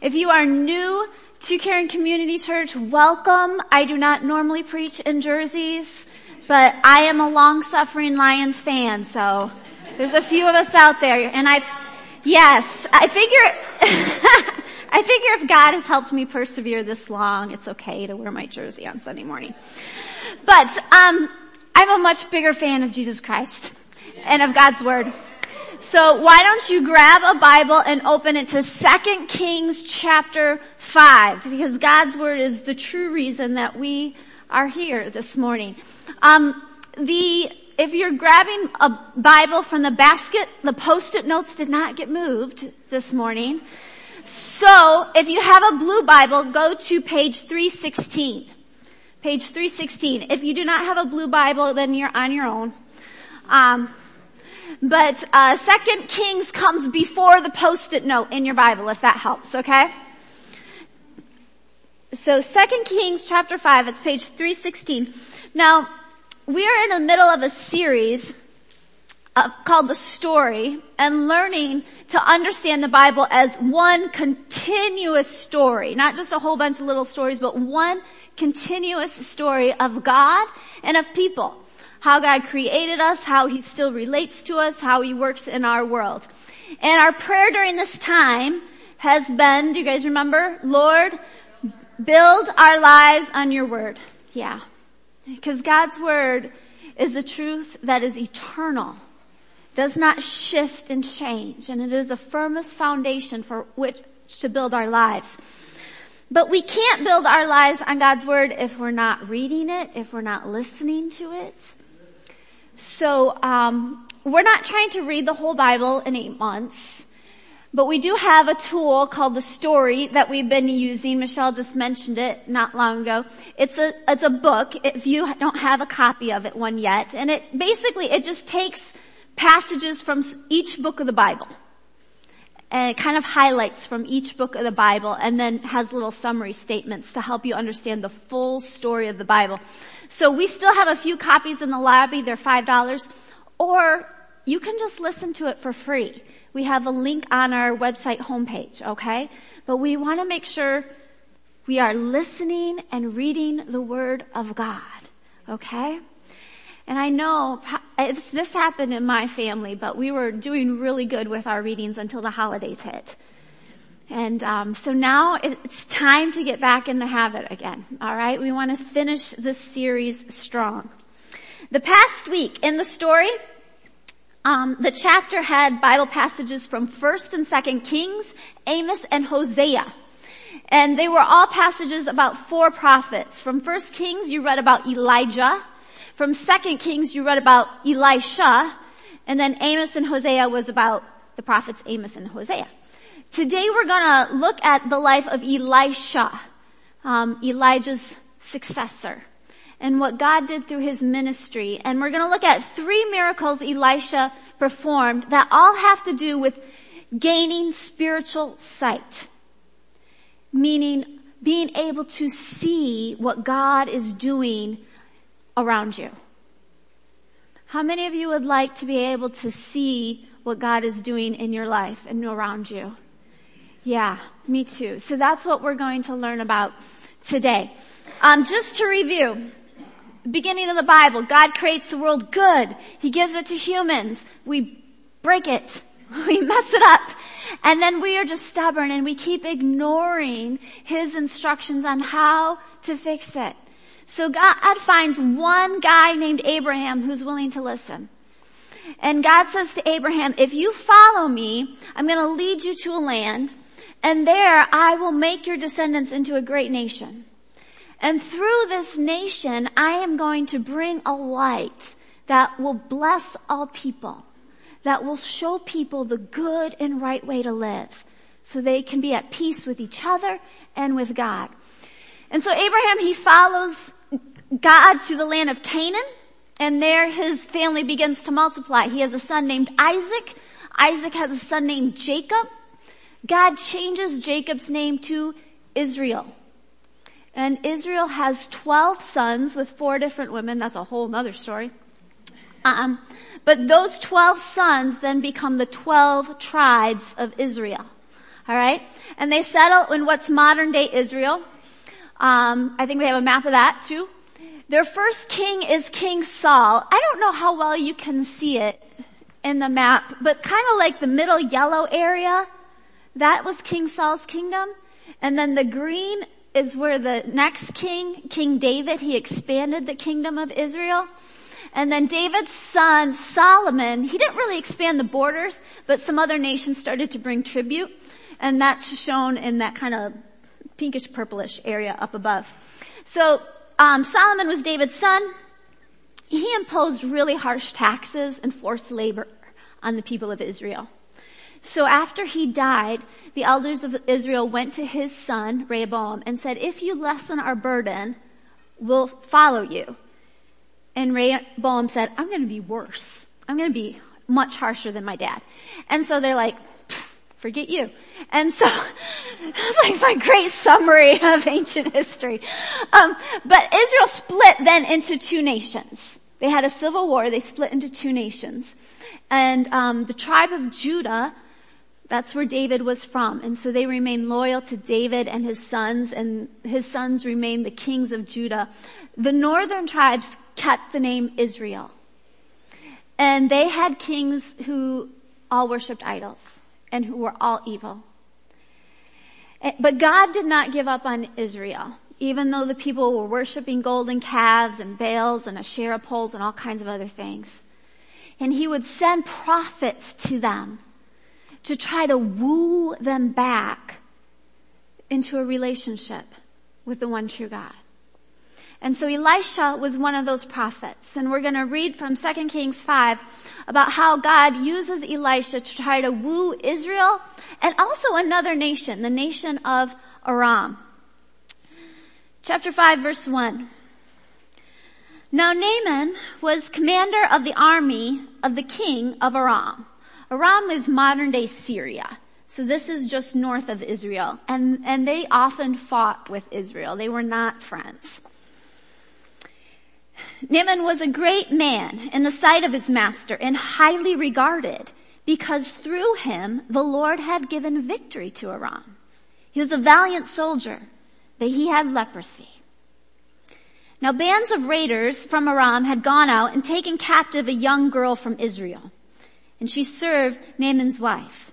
If you are new to Karen Community Church, welcome. I do not normally preach in jerseys, but I am a long-suffering Lions fan, so there's a few of us out there, and I've, yes, I figure, I figure if God has helped me persevere this long, it's okay to wear my jersey on Sunday morning. But, um, I'm a much bigger fan of Jesus Christ and of God's Word. So why don't you grab a Bible and open it to 2 Kings chapter 5 because God's Word is the true reason that we are here this morning. Um, the, if you're grabbing a Bible from the basket, the post-it notes did not get moved this morning. So if you have a blue Bible, go to page 316. Page 316. If you do not have a blue Bible, then you're on your own. Um, but uh, Second Kings comes before the post-it note in your Bible, if that helps. Okay. So Second Kings chapter five, it's page three sixteen. Now we are in the middle of a series uh, called the story and learning to understand the Bible as one continuous story, not just a whole bunch of little stories, but one continuous story of God and of people how God created us, how He still relates to us, how He works in our world. And our prayer during this time has been, do you guys remember? Lord, build our lives on your word. Yeah. Because God's word is the truth that is eternal, does not shift and change, and it is the firmest foundation for which to build our lives. But we can't build our lives on God's word if we're not reading it, if we're not listening to it. So um, we're not trying to read the whole Bible in eight months, but we do have a tool called the Story that we've been using. Michelle just mentioned it not long ago. It's a it's a book. If you don't have a copy of it, one yet, and it basically it just takes passages from each book of the Bible. And it kind of highlights from each book of the Bible and then has little summary statements to help you understand the full story of the Bible. So we still have a few copies in the lobby. They're $5. Or you can just listen to it for free. We have a link on our website homepage, okay? But we want to make sure we are listening and reading the Word of God, okay? And I know this happened in my family, but we were doing really good with our readings until the holidays hit. And um, so now it's time to get back in the habit again. All right, we want to finish this series strong. The past week in the story, um, the chapter had Bible passages from First and Second Kings, Amos, and Hosea. And they were all passages about four prophets. From First Kings, you read about Elijah. From Second Kings, you read about Elisha. And then Amos and Hosea was about the prophets Amos and Hosea. Today we're gonna look at the life of Elisha, um, Elijah's successor, and what God did through his ministry. And we're gonna look at three miracles Elisha performed that all have to do with gaining spiritual sight. Meaning being able to see what God is doing around you. How many of you would like to be able to see what God is doing in your life and around you? Yeah, me too. So that's what we're going to learn about today. Um, just to review, beginning of the Bible, God creates the world good. He gives it to humans. We break it. We mess it up. And then we are just stubborn and we keep ignoring His instructions on how to fix it. So God finds one guy named Abraham who's willing to listen. And God says to Abraham, if you follow me, I'm going to lead you to a land and there I will make your descendants into a great nation. And through this nation, I am going to bring a light that will bless all people, that will show people the good and right way to live so they can be at peace with each other and with God. And so Abraham, he follows God to the land of Canaan and there his family begins to multiply. He has a son named Isaac. Isaac has a son named Jacob. God changes Jacob's name to Israel. And Israel has 12 sons with four different women. That's a whole other story. Um, but those 12 sons then become the 12 tribes of Israel. Alright? And they settle in what's modern day Israel. Um, I think we have a map of that too. Their first king is King Saul. I don't know how well you can see it in the map, but kind of like the middle yellow area, that was King Saul's kingdom. And then the green is where the next king, King David, he expanded the kingdom of Israel. And then David's son, Solomon, he didn't really expand the borders, but some other nations started to bring tribute. And that's shown in that kind of pinkish purplish area up above. So, um, Solomon was David's son. He imposed really harsh taxes and forced labor on the people of Israel. So after he died, the elders of Israel went to his son, Rehoboam, and said, if you lessen our burden, we'll follow you. And Rehoboam said, I'm gonna be worse. I'm gonna be much harsher than my dad. And so they're like, forget you. And so, that's like my great summary of ancient history. Um, but Israel split then into two nations. They had a civil war, they split into two nations. And um, the tribe of Judah that's where David was from. And so they remained loyal to David and his sons and his sons remained the kings of Judah. The northern tribes kept the name Israel. And they had kings who all worshiped idols and who were all evil. Eh, but God did not give up on Israel, even though the people were worshiping golden calves and Baals and Asherah poles and all kinds of other things. And he would send prophets to them to try to woo them back into a relationship with the one true God. And so Elisha was one of those prophets. And we're going to read from 2 Kings 5 about how God uses Elisha to try to woo Israel and also another nation, the nation of Aram. Chapter 5 verse 1. Now Naaman was commander of the army of the king of Aram. Aram is modern day Syria. So this is just north of Israel. And, and they often fought with Israel. They were not friends. Naaman was a great man in the sight of his master and highly regarded because through him the Lord had given victory to Aram. He was a valiant soldier, but he had leprosy. Now bands of raiders from Aram had gone out and taken captive a young girl from Israel and she served Naaman's wife.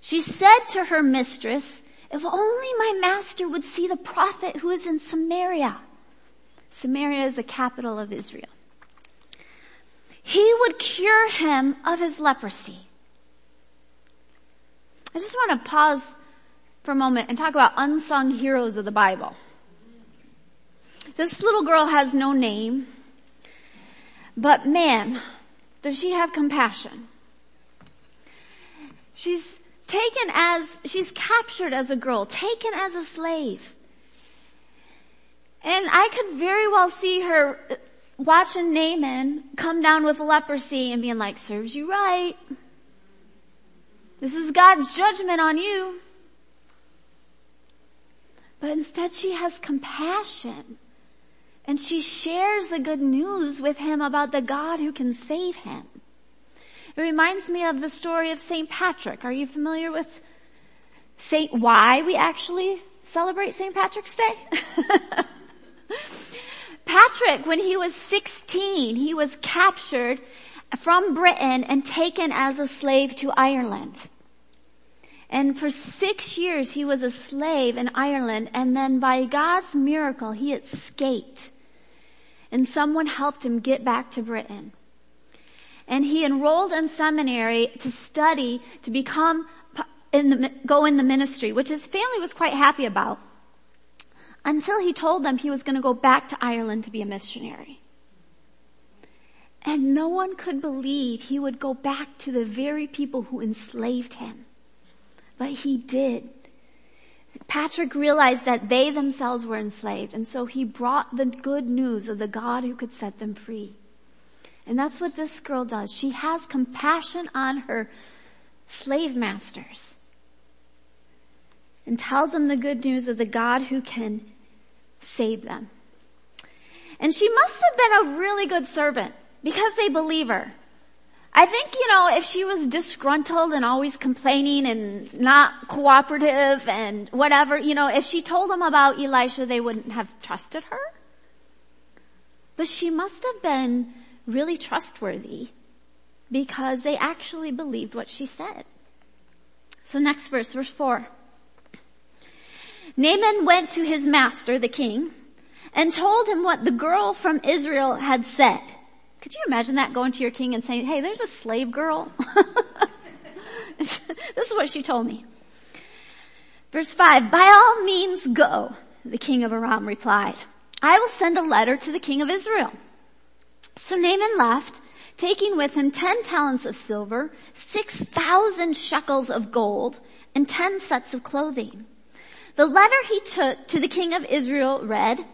She said to her mistress, if only my master would see the prophet who is in Samaria. Samaria is the capital of Israel. He would cure him of his leprosy. I just want to pause for a moment and talk about unsung heroes of the Bible. This little girl has no name, but man, does she have compassion. She's taken as, she's captured as a girl, taken as a slave. And I could very well see her watching Naaman come down with leprosy and being like, serves you right. This is God's judgment on you. But instead she has compassion and she shares the good news with him about the God who can save him. It reminds me of the story of St. Patrick. Are you familiar with Saint, why we actually celebrate St. Patrick's Day? Patrick, when he was 16, he was captured from Britain and taken as a slave to Ireland. And for six years he was a slave in Ireland and then by God's miracle he escaped. And someone helped him get back to Britain and he enrolled in seminary to study, to become, in the, go in the ministry, which his family was quite happy about. Until he told them he was going to go back to Ireland to be a missionary. And no one could believe he would go back to the very people who enslaved him. But he did. Patrick realized that they themselves were enslaved, and so he brought the good news of the God who could set them free. And that's what this girl does. She has compassion on her slave masters and tells them the good news of the God who can save them. And she must have been a really good servant because they believe her. I, think, you know, if she was disgruntled and always complaining and not cooperative and whatever, you know, if she told them about Elisha, they wouldn't have trusted her. But she must have been really trustworthy because they actually believed what she said. So next verse, verse four. Naaman went to his master, the king, and told him what the girl from Israel had said. Could you imagine that going to your king and saying, hey, there's a slave girl? this is what she told me. Verse five, by all means go, the king of Aram replied. I will send a letter to the king of Israel. So Naaman left, taking with him ten talents of silver, six thousand shekels of gold, and ten sets of clothing. The letter he took to the king of Israel read,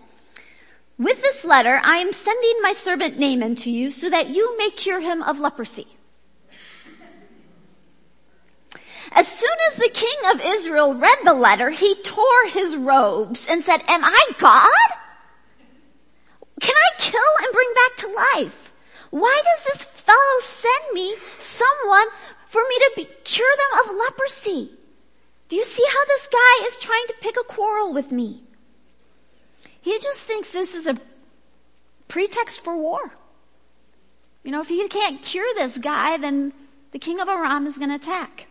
with this letter, I am sending my servant Naaman to you so that you may cure him of leprosy. As soon as the king of Israel read the letter, he tore his robes and said, am I God? Can I kill and bring back to life? Why does this fellow send me someone for me to be, cure them of leprosy? Do you see how this guy is trying to pick a quarrel with me? He just thinks this is a pretext for war. You know, if he can't cure this guy, then the king of Aram is going to attack.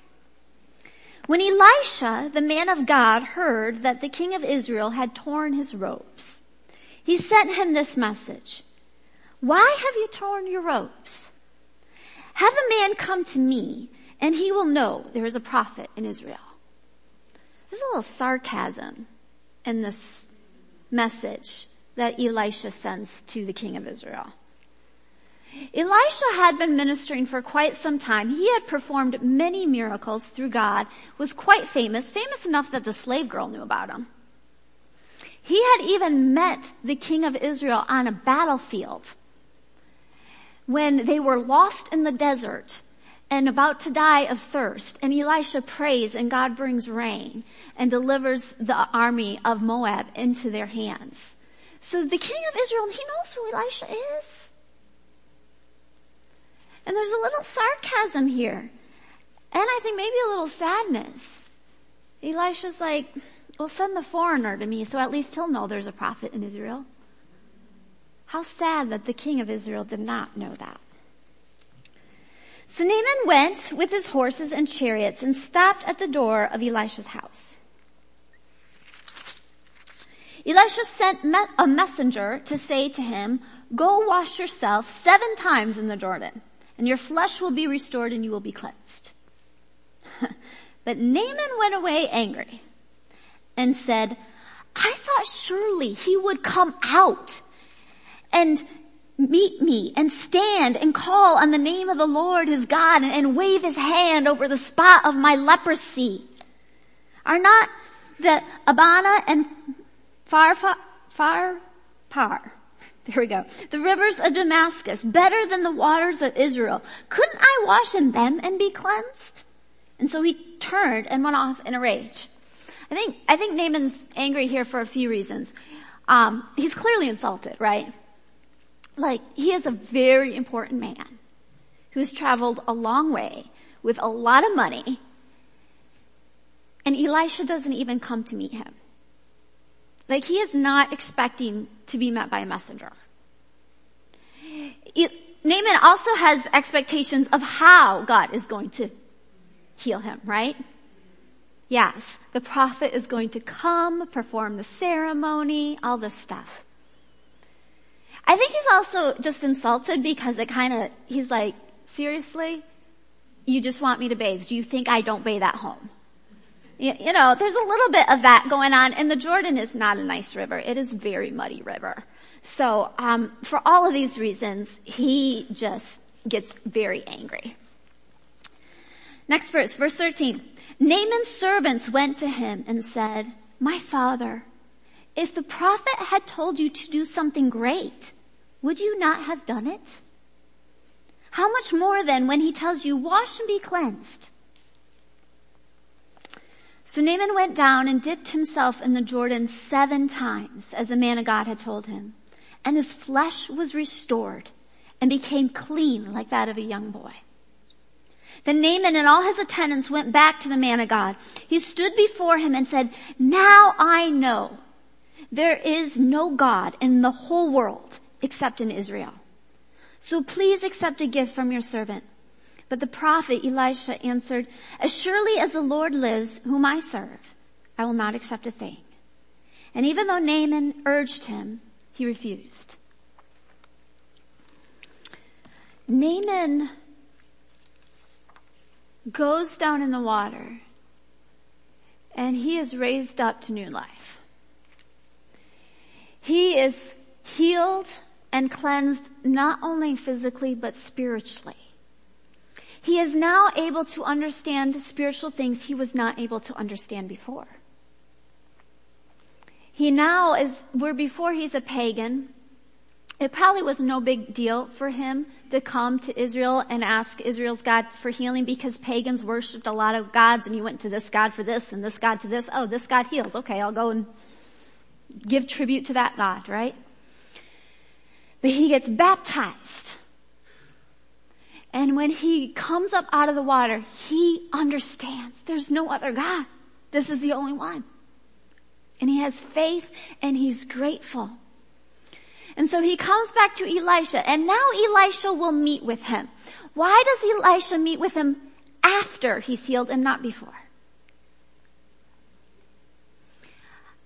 When Elisha, the man of God, heard that the king of Israel had torn his robes, he sent him this message. Why have you torn your robes? Have a man come to me and he will know there is a prophet in Israel. There's a little sarcasm in this message that Elisha sends to the king of Israel. Elisha had been ministering for quite some time. He had performed many miracles through God, was quite famous, famous enough that the slave girl knew about him. He had even met the king of Israel on a battlefield when they were lost in the desert and about to die of thirst. And Elisha prays and God brings rain and delivers the army of Moab into their hands. So the king of Israel, he knows who Elisha is. And there's a little sarcasm here. And I think maybe a little sadness. Elisha's like, well send the foreigner to me so at least he'll know there's a prophet in Israel. How sad that the king of Israel did not know that. So Naaman went with his horses and chariots and stopped at the door of Elisha's house. Elisha sent a messenger to say to him, go wash yourself seven times in the Jordan and your flesh will be restored and you will be cleansed. but Naaman went away angry and said, I thought surely he would come out and meet me and stand and call on the name of the Lord his God and, wave his hand over the spot of my leprosy. Are not the Abana and Far, far, far. There we go. The rivers of Damascus, better than the waters of Israel. Couldn't I wash in them and be cleansed? And so he turned and went off in a rage. I think, I think Naaman's angry here for a few reasons. Um, he's clearly insulted, right? Like, he is a very important man who's traveled a long way with a lot of money and Elisha doesn't even come to meet him. Like he is not expecting to be met by a messenger. It, Naaman also has expectations of how God is going to heal him, right? Yes, the prophet is going to come, perform the ceremony, all this stuff. I think he's also just insulted because it kind of, he's like, seriously? You just want me to bathe. Do you think I don't bathe at home? You know, there's a little bit of that going on and the Jordan is not a nice river. It is very muddy river. So, um, for all of these reasons, he just gets very angry. Next verse, verse 13. Naaman's servants went to him and said, my father, if the prophet had told you to do something great, would you not have done it? How much more then when he tells you, wash and be cleansed? So Naaman went down and dipped himself in the Jordan seven times, as the man of God had told him. And his flesh was restored and became clean like that of a young boy. Then Naaman and all his attendants went back to the man of God. He stood before him and said, now I know there is no God in the whole world except in Israel. So please accept a gift from your servant. But the prophet Elisha answered, as surely as the Lord lives, whom I serve, I will not accept a thing. And even though Naaman urged him, he refused. Naaman goes down in the water and he is raised up to new life. He is healed and cleansed not only physically but spiritually. He is now able to understand spiritual things he was not able to understand before. He now is, where before he's a pagan, it probably was no big deal for him to come to Israel and ask Israel's God for healing because pagans worshipped a lot of gods and he went to this God for this and this God to this. Oh, this God heals. Okay, I'll go and give tribute to that God, right? But he gets baptized. And when he comes up out of the water, he understands there's no other God. This is the only one. And he has faith and he's grateful. And so he comes back to Elisha and now Elisha will meet with him. Why does Elisha meet with him after he's healed and not before?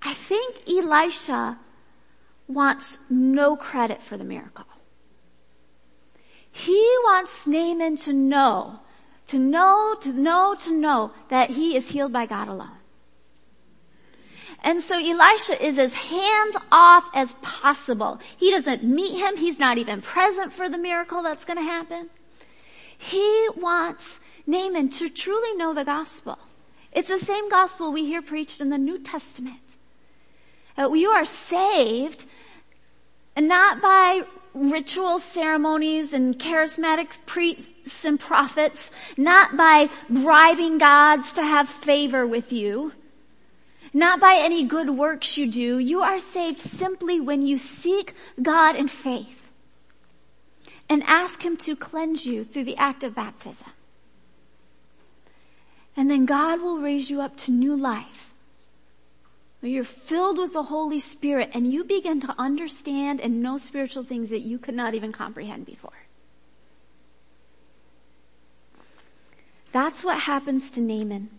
I think Elisha wants no credit for the miracle. He wants Naaman to know, to know, to know, to know that he is healed by God alone. And so Elisha is as hands off as possible. He doesn't meet him. He's not even present for the miracle that's going to happen. He wants Naaman to truly know the gospel. It's the same gospel we hear preached in the New Testament. Uh, you are saved not by ritual ceremonies and charismatic priests and prophets, not by bribing gods to have favor with you, not by any good works you do. You are saved simply when you seek God in faith and ask Him to cleanse you through the act of baptism. And then God will raise you up to new life. Where you're filled with the Holy Spirit and you begin to understand and know spiritual things that you could not even comprehend before. That's what happens to Naaman.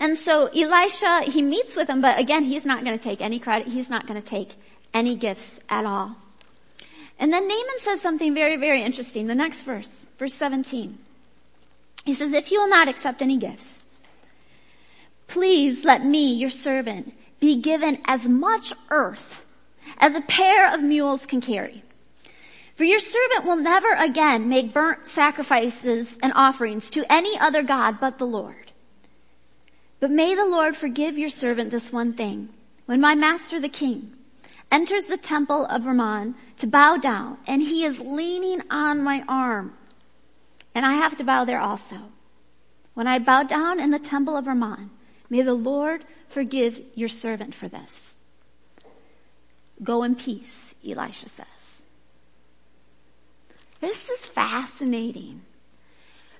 And so Elisha, he meets with him, but again, he's not going to take any credit. He's not going to take any gifts at all. And then Naaman says something very, very interesting. The next verse, verse 17. He says, if you will not accept any gifts, please let me, your servant, be given as much earth as a pair of mules can carry. For your servant will never again make burnt sacrifices and offerings to any other God but the Lord. But may the Lord forgive your servant this one thing. When my master the king enters the temple of Rimmon to bow down and he is leaning on my arm and I have to bow there also. When I bow down in the temple of Rimmon, may the Lord forgive your servant for this. Go in peace, Elisha says. This is fascinating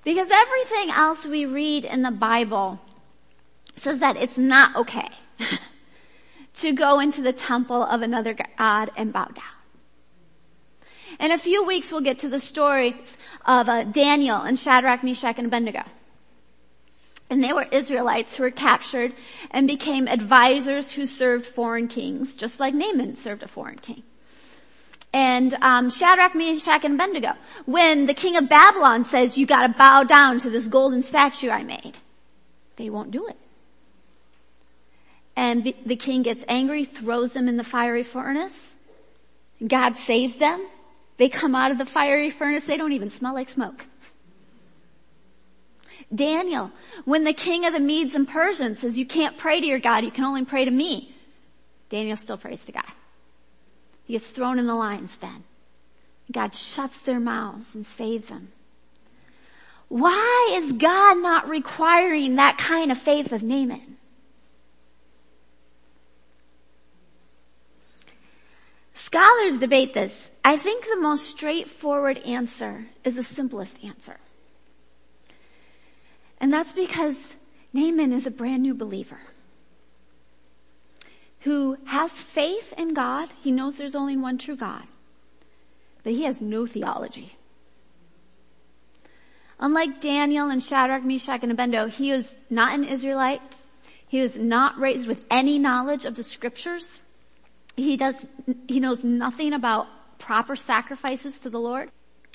because everything else we read in the Bible says that it's not okay to go into the temple of another God and bow down. In a few weeks we'll get to the stories of uh, Daniel and Shadrach, Meshach, and Abednego. And they were Israelites who were captured and became advisors who served foreign kings, just like Naaman served a foreign king. And um, Shadrach, Meshach, and Abednego, when the king of Babylon says, you gotta bow down to this golden statue I made, they won't do it and the king gets angry, throws them in the fiery furnace. God saves them. They come out of the fiery furnace. They don't even smell like smoke. Daniel, when the king of the Medes and Persians says you can't pray to your God, you can only pray to me. Daniel still prays to God. He gets thrown in the lion's den. God shuts their mouths and saves them. Why is God not requiring that kind of faith of Naaman? Scholars debate this. I think the most straightforward answer is the simplest answer. And that's because Naaman is a brand new believer who has faith in God. He knows there's only one true God, but he has no theology. Unlike Daniel and Shadrach, Meshach, and Abednego, he was not an Israelite. He was not raised with any knowledge of the scriptures. He does, he knows nothing about proper sacrifices to the Lord.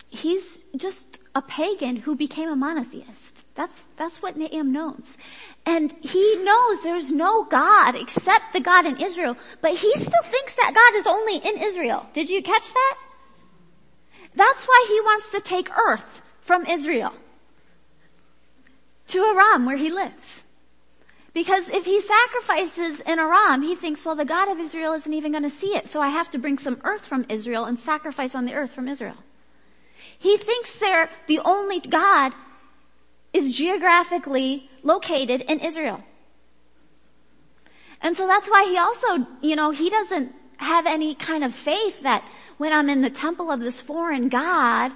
He's just a pagan who became a monotheist. That's, that's what Naaman knows. And he knows there's no God except the God in Israel, but he still thinks that God is only in Israel. Did you catch that? That's why he wants to take earth from Israel to Aram where he lives. Because if he sacrifices in Aram, he thinks, well, the God of Israel isn't even going to see it, so I have to bring some earth from Israel and sacrifice on the earth from Israel. He thinks they're the only God is geographically located in Israel. And so that's why he also, you know, he doesn't have any kind of faith that when I'm in the temple of this foreign God,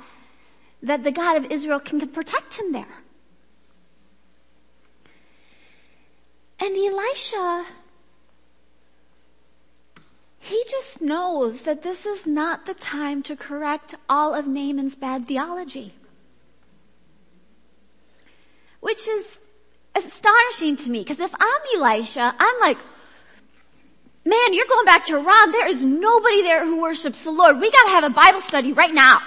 that the God of Israel can protect him there. And Elisha, he just knows that this is not the time to correct all of Naaman's bad theology. Which is astonishing to me, because if I'm Elisha, I'm like, man, you're going back to Aram. There is nobody there who worships the Lord. We gotta have a Bible study right now.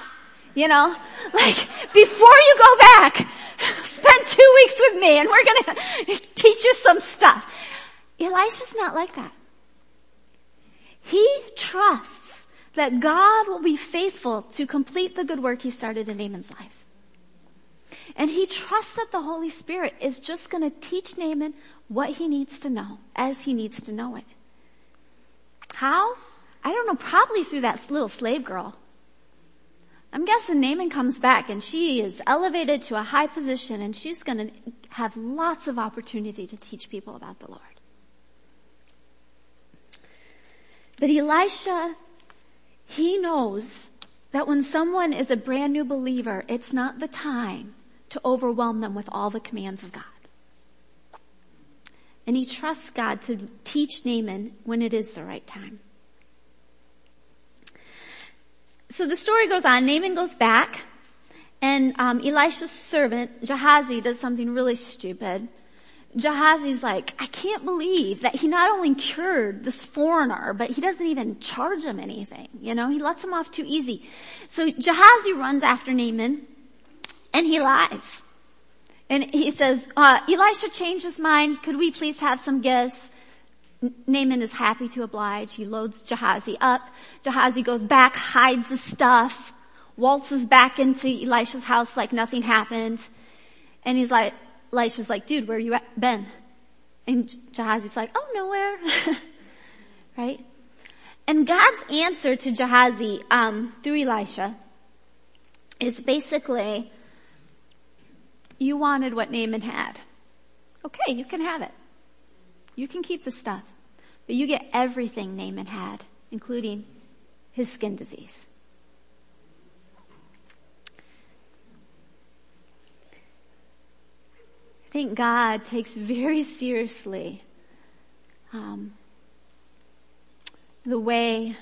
You know? Like, before you go back, spend two weeks with me and we're gonna teach you some stuff. Elisha's not like that. He trusts that God will be faithful to complete the good work he started in Naaman's life. And he trusts that the Holy Spirit is just gonna teach Naaman what he needs to know as he needs to know it. How? I don't know, probably through that little slave girl. I'm guessing Naaman comes back and she is elevated to a high position and she's gonna have lots of opportunity to teach people about the Lord. But Elisha, he knows that when someone is a brand new believer, it's not the time to overwhelm them with all the commands of God. And he trusts God to teach Naaman when it is the right time. So the story goes on. Naaman goes back and um, Elisha's servant, Gehazi, does something really stupid. Gehazi's like, I can't believe that he not only cured this foreigner, but he doesn't even charge him anything. You know, he lets him off too easy. So Gehazi runs after Naaman and he lies. And he says, uh, Elisha changed his mind. Could we please have some gifts? Naaman is happy to oblige. He loads Gehazi up. Gehazi goes back, hides his stuff, waltzes back into Elisha's house like nothing happened. And he's like, Elisha's like, dude, where you at, been? And Gehazi's like, oh, nowhere. right? And God's answer to Gehazi, um, through Elisha is basically, you wanted what Naaman had. Okay, you can have it. You can keep the stuff. But you get everything Naaman had, including his skin disease. I think God takes very seriously um, the way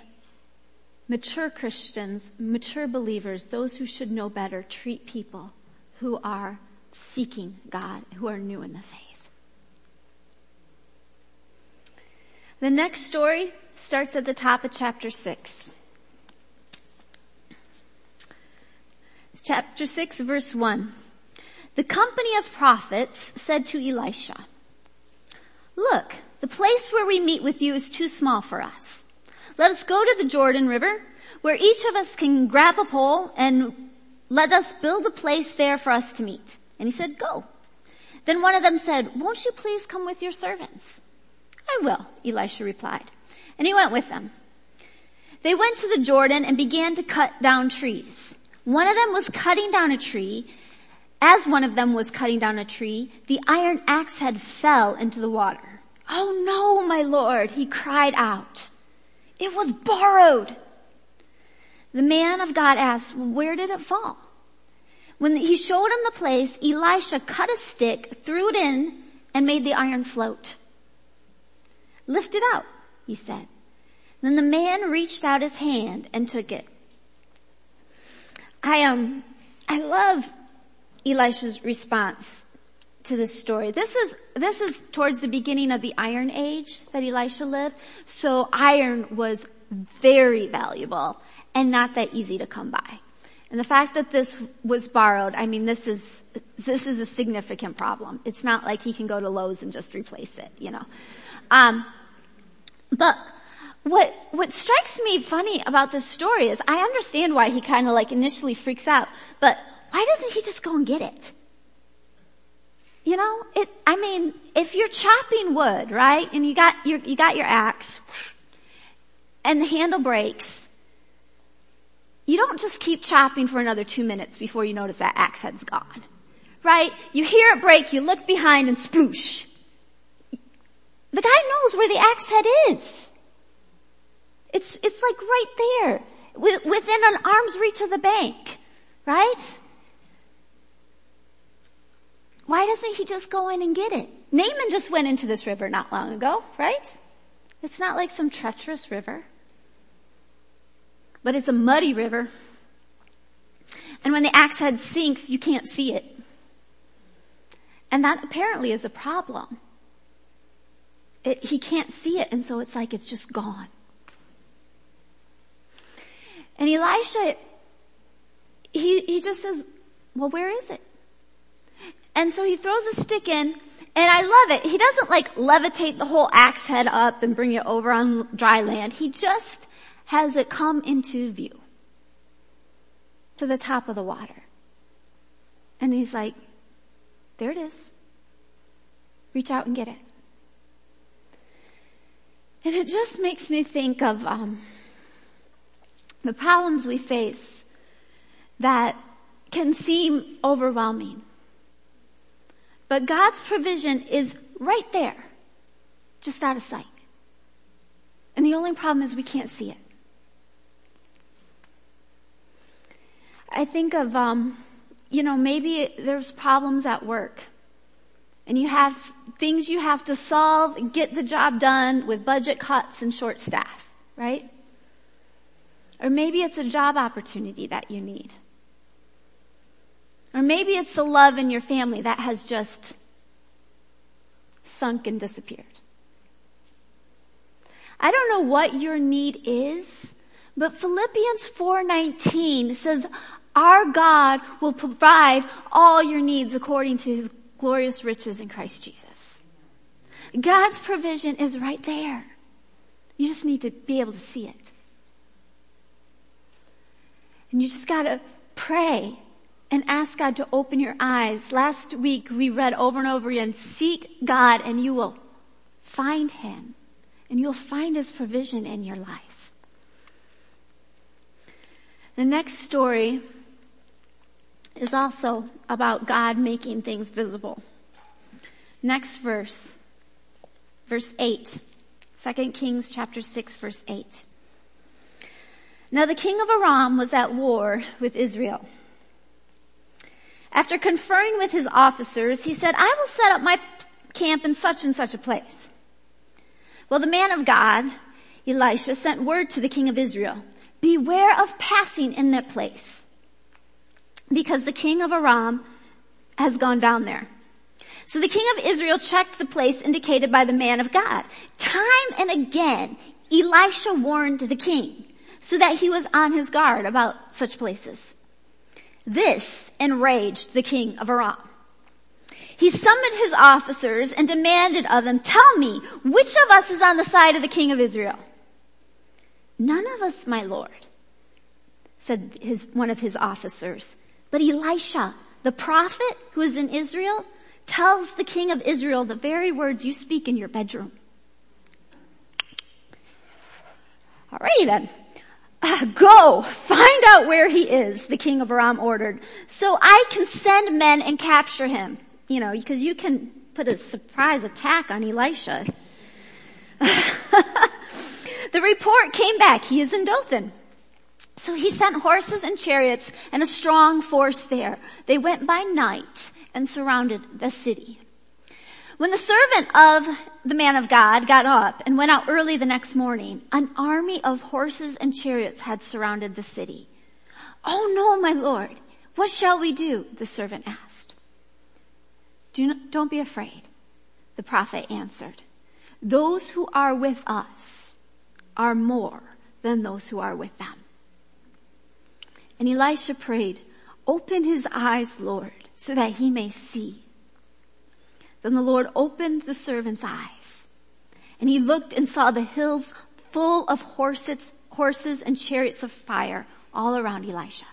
mature Christians, mature believers, those who should know better, treat people who are seeking God, who are new in the faith. The next story starts at the top of chapter 6. Chapter 6 verse 1. The company of prophets said to Elisha, Look, the place where we meet with you is too small for us. Let us go to the Jordan River where each of us can grab a pole and let us build a place there for us to meet. And he said, go. Then one of them said, won't you please come with your servants? I will, Elisha replied. And he went with them. They went to the Jordan and began to cut down trees. One of them was cutting down a tree. As one of them was cutting down a tree, the iron axe head fell into the water. Oh no, my lord, he cried out. It was borrowed. The man of God asked, where did it fall? When he showed him the place, Elisha cut a stick, threw it in, and made the iron float. Lift it out, he said. Then the man reached out his hand and took it. I um, I love Elisha's response to this story. This is, this is towards the beginning of the Iron Age that Elisha lived. So iron was very valuable and not that easy to come by. And the fact that this was borrowed, I mean, this is, this is a significant problem. It's not like he can go to Lowe's and just replace it, you know. Um, but what, what strikes me funny about this story is I understand why he kind of like initially freaks out, but why doesn't he just go and get it? You know, it, I mean, if you're chopping wood, right, and you got your, you got your axe, and the handle breaks, you don't just keep chopping for another two minutes before you notice that axe head's gone. Right? You hear it break, you look behind and sploosh. The guy knows where the axe head is. It's, it's like right there, within an arm's reach of the bank, right? Why doesn't he just go in and get it? Naaman just went into this river not long ago, right? It's not like some treacherous river. But it's a muddy river. And when the axe head sinks, you can't see it. And that apparently is a problem. It, he can't see it, and so it's like it's just gone. And Elisha, he, he just says, well, where is it? And so he throws a stick in, and I love it. He doesn't like levitate the whole axe head up and bring it over on dry land. He just has it come into view to the top of the water. And he's like, there it is. Reach out and get it. And it just makes me think of um, the problems we face that can seem overwhelming. But God's provision is right there, just out of sight. And the only problem is we can't see it. I think of, um, you know, maybe there's problems at work and you have things you have to solve get the job done with budget cuts and short staff, right? Or maybe it's a job opportunity that you need. Or maybe it's the love in your family that has just sunk and disappeared. I don't know what your need is, but Philippians 4:19 says our God will provide all your needs according to his glorious riches in Christ Jesus. God's provision is right there. You just need to be able to see it. And you just gotta pray and ask God to open your eyes. Last week we read over and over again, seek God and you will find Him and you'll find His provision in your life. The next story is also about God making things visible. Next verse, verse 8, 2 Kings chapter 6 verse 8. Now the king of Aram was at war with Israel. After conferring with his officers, he said, I will set up my camp in such and such a place. Well, the man of God, Elisha, sent word to the king of Israel, beware of passing in that place because the king of Aram has gone down there. So the king of Israel checked the place indicated by the man of God. Time and again, Elisha warned the king so that he was on his guard about such places. This enraged the king of Aram. He summoned his officers and demanded of them, tell me, which of us is on the side of the king of Israel? None of us, my lord, said his, one of his officers. But Elisha, the prophet who is in Israel, tells the king of Israel the very words you speak in your bedroom. Alrighty then. Uh, go, find out where he is, the king of Aram ordered, so I can send men and capture him. You know, because you can put a surprise attack on Elisha. the report came back, he is in Dothan. So he sent horses and chariots and a strong force there. They went by night and surrounded the city. When the servant of the man of God got up and went out early the next morning, an army of horses and chariots had surrounded the city. Oh no, my lord, what shall we do? The servant asked. Do not, don't be afraid. The prophet answered, those who are with us are more than those who are with them. And Elisha prayed, open his eyes, Lord, so that he may see. Then the Lord opened the servant's eyes and he looked and saw the hills full of horses, horses and chariots of fire all around Elisha.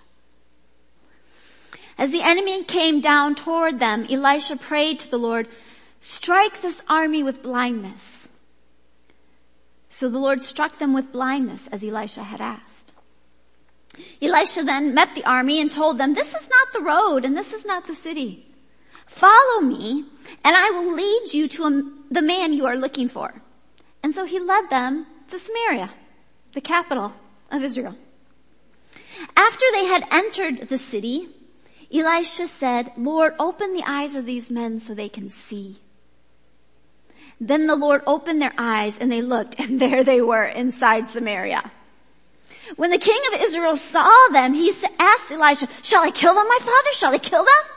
As the enemy came down toward them, Elisha prayed to the Lord, strike this army with blindness. So the Lord struck them with blindness as Elisha had asked. Elisha then met the army and told them, this is not the road and this is not the city. Follow me and I will lead you to a, the man you are looking for. And so he led them to Samaria, the capital of Israel. After they had entered the city, Elisha said, Lord, open the eyes of these men so they can see. Then the Lord opened their eyes and they looked and there they were inside Samaria. When the king of Israel saw them, he asked Elisha, shall I kill them, my father? Shall I kill them?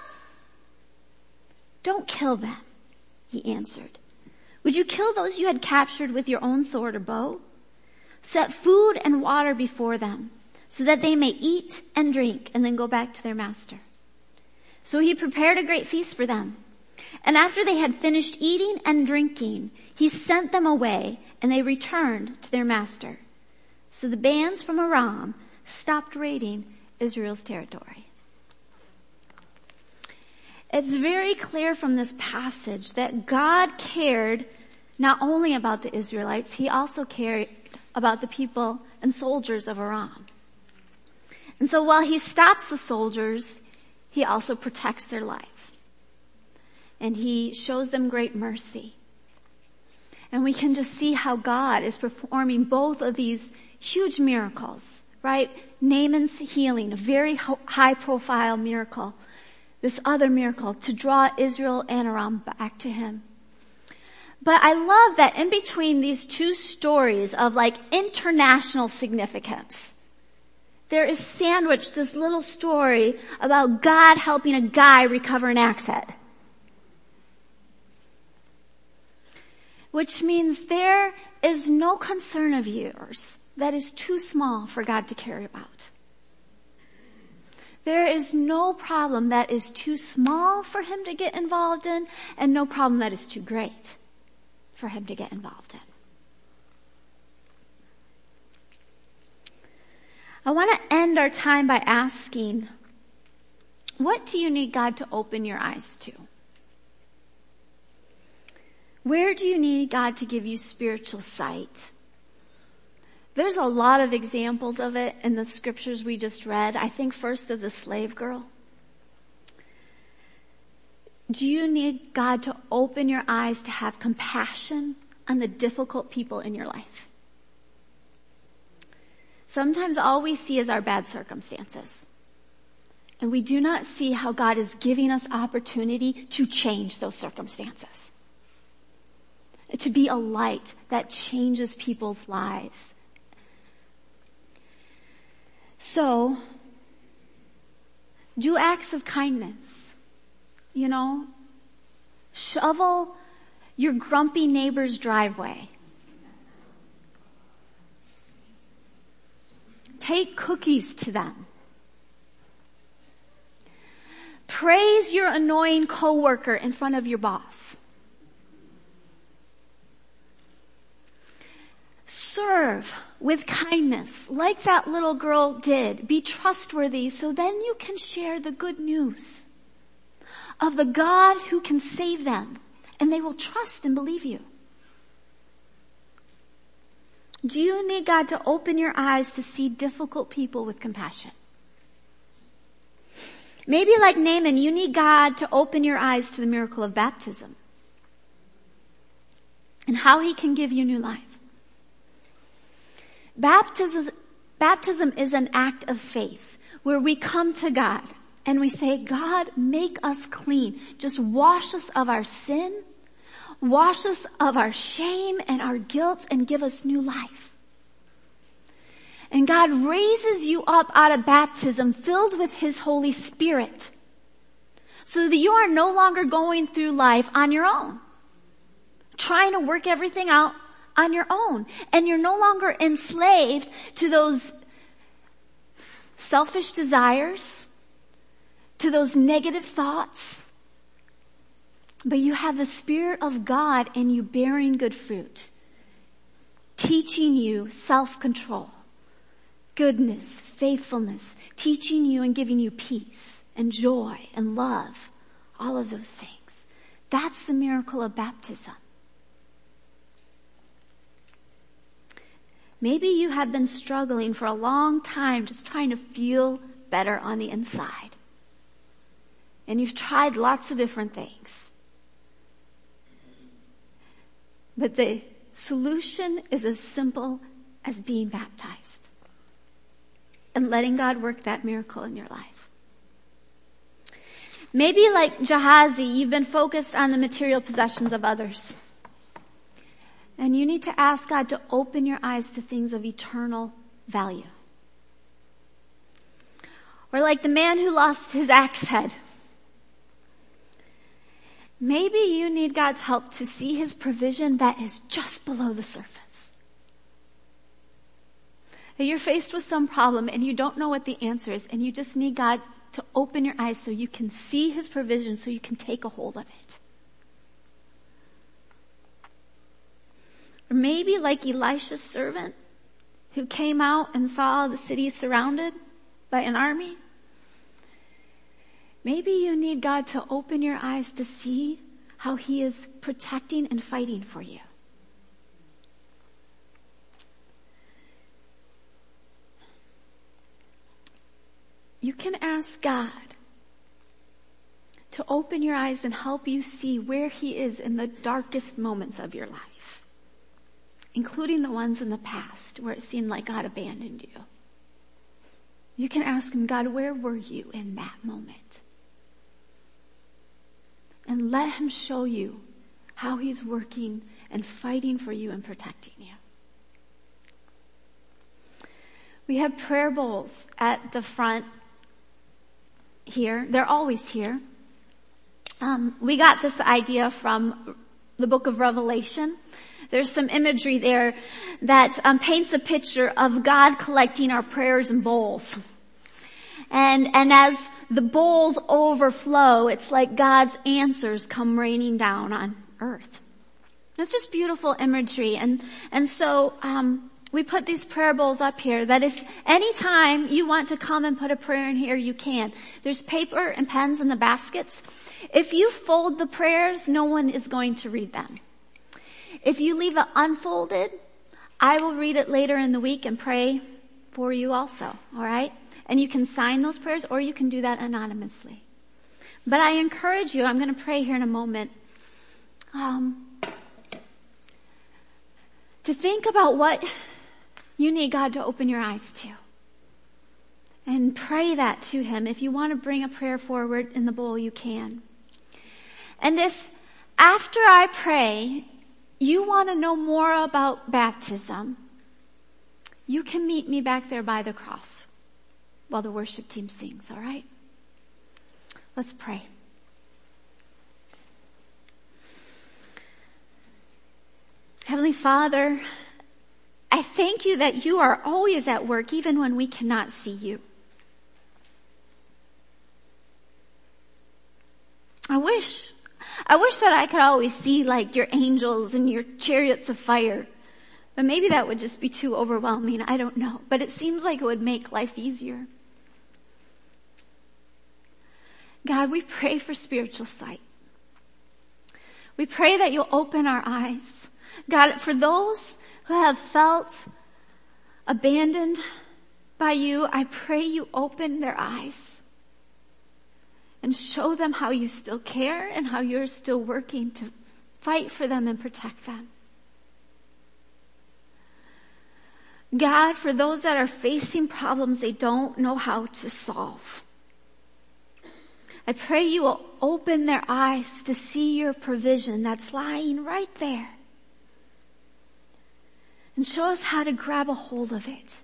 Don't kill them, he answered. Would you kill those you had captured with your own sword or bow? Set food and water before them so that they may eat and drink and then go back to their master. So he prepared a great feast for them. And after they had finished eating and drinking, he sent them away and they returned to their master. So the bands from Aram stopped raiding Israel's territory. It's very clear from this passage that God cared not only about the Israelites, he also cared about the people and soldiers of Aram. And so while he stops the soldiers, he also protects their life. And he shows them great mercy. And we can just see how God is performing both of these huge miracles, right? Naaman's healing, a very high profile miracle this other miracle to draw Israel and Aram back to him. But I love that in between these two stories of like international significance, there is sandwiched this little story about God helping a guy recover an axe head. Which means there is no concern of yours that is too small for God to care about. There is no problem that is too small for him to get involved in and no problem that is too great for him to get involved in. I want to end our time by asking, what do you need God to open your eyes to? Where do you need God to give you spiritual sight? There's a lot of examples of it in the scriptures we just read. I think first of the slave girl. Do you need God to open your eyes to have compassion on the difficult people in your life? Sometimes all we see is our bad circumstances. And we do not see how God is giving us opportunity to change those circumstances. To be a light that changes people's lives so, do acts of kindness. You know, shovel your grumpy neighbor's driveway. Take cookies to them. Praise your annoying coworker in front of your boss. Serve with kindness, like that little girl did. Be trustworthy so then you can share the good news of the God who can save them and they will trust and believe you. Do you need God to open your eyes to see difficult people with compassion? Maybe like Naaman, you need God to open your eyes to the miracle of baptism and how he can give you new life. Baptism, Baptism is an act of faith where we come to God and we say, God, make us clean. Just wash us of our sin, wash us of our shame and our guilt and give us new life. And God raises you up out of baptism filled with His Holy Spirit so that you are no longer going through life on your own, trying to work everything out on your own. And you're no longer enslaved to those selfish desires, to those negative thoughts, but you have the Spirit of God in you bearing good fruit, teaching you self-control, goodness, faithfulness, teaching you and giving you peace and joy and love, all of those things. That's the miracle of baptism. Maybe you have been struggling for a long time just trying to feel better on the inside. And you've tried lots of different things. But the solution is as simple as being baptized and letting God work that miracle in your life. Maybe like Gehazi, you've been focused on the material possessions of others. And you need to ask God to open your eyes to things of eternal value. Or like the man who lost his axe head. Maybe you need God's help to see his provision that is just below the surface. You're faced with some problem and you don't know what the answer is and you just need God to open your eyes so you can see his provision so you can take a hold of it. Or maybe like Elisha's servant who came out and saw the city surrounded by an army. Maybe you need God to open your eyes to see how he is protecting and fighting for you. You can ask God to open your eyes and help you see where he is in the darkest moments of your life including the ones in the past where it seemed like God abandoned you. You can ask him, God, where were you in that moment? And let him show you how he's working and fighting for you and protecting you. We have prayer bowls at the front here. They're always here. Um, we got this idea from the book of Revelation. There's some imagery there that um, paints a picture of God collecting our prayers in bowls. And, and as the bowls overflow, it's like God's answers come raining down on earth. It's just beautiful imagery. And, and so, um, we put these prayer bowls up here that if any time you want to come and put a prayer in here, you can. There's paper and pens in the baskets. If you fold the prayers, no one is going to read them. If you leave it unfolded, I will read it later in the week and pray for you also, alright? And you can sign those prayers or you can do that anonymously. But I encourage you, I'm to pray here in a moment, um, to think about what you need God to open your eyes to. And pray that to Him. If you want to bring a prayer forward in the bowl, you can. And if after I pray, you want to know more about baptism, you can meet me back there by the cross while the worship team sings, alright? Let's pray. Heavenly Father, I thank you that you are always at work even when we cannot see you. I wish I wish that I could always see like your angels and your chariots of fire. But maybe that would just be too overwhelming. I don't know. But it seems like it would make life easier. God, we pray for spiritual sight. We pray that you'll open our eyes. God, for those who have felt abandoned by you, I pray you open their eyes and show them how you still care and how you're still working to fight for them and protect them. God, for those that are facing problems they don't know how to solve. I pray you will open their eyes to see your provision that's lying right there. And show us how to grab a hold of it.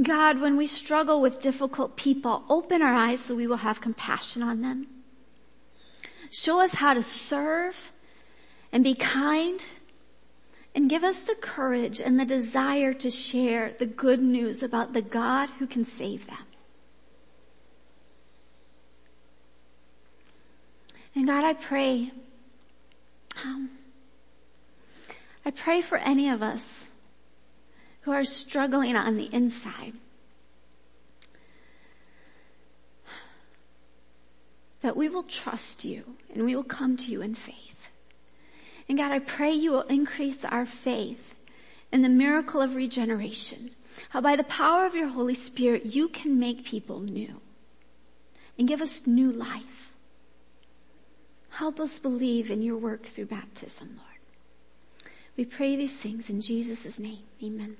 God, when we struggle with difficult people, open our eyes so we will have compassion on them. Show us how to serve and be kind and give us the courage and the desire to share the good news about the God who can save them. And God, I pray, um, I pray for any of us who are struggling on the inside. That we will trust you and we will come to you in faith. And God, I pray you will increase our faith in the miracle of regeneration. How by the power of your Holy Spirit, you can make people new and give us new life. Help us believe in your work through baptism, Lord. We pray these things in Jesus' name. Amen.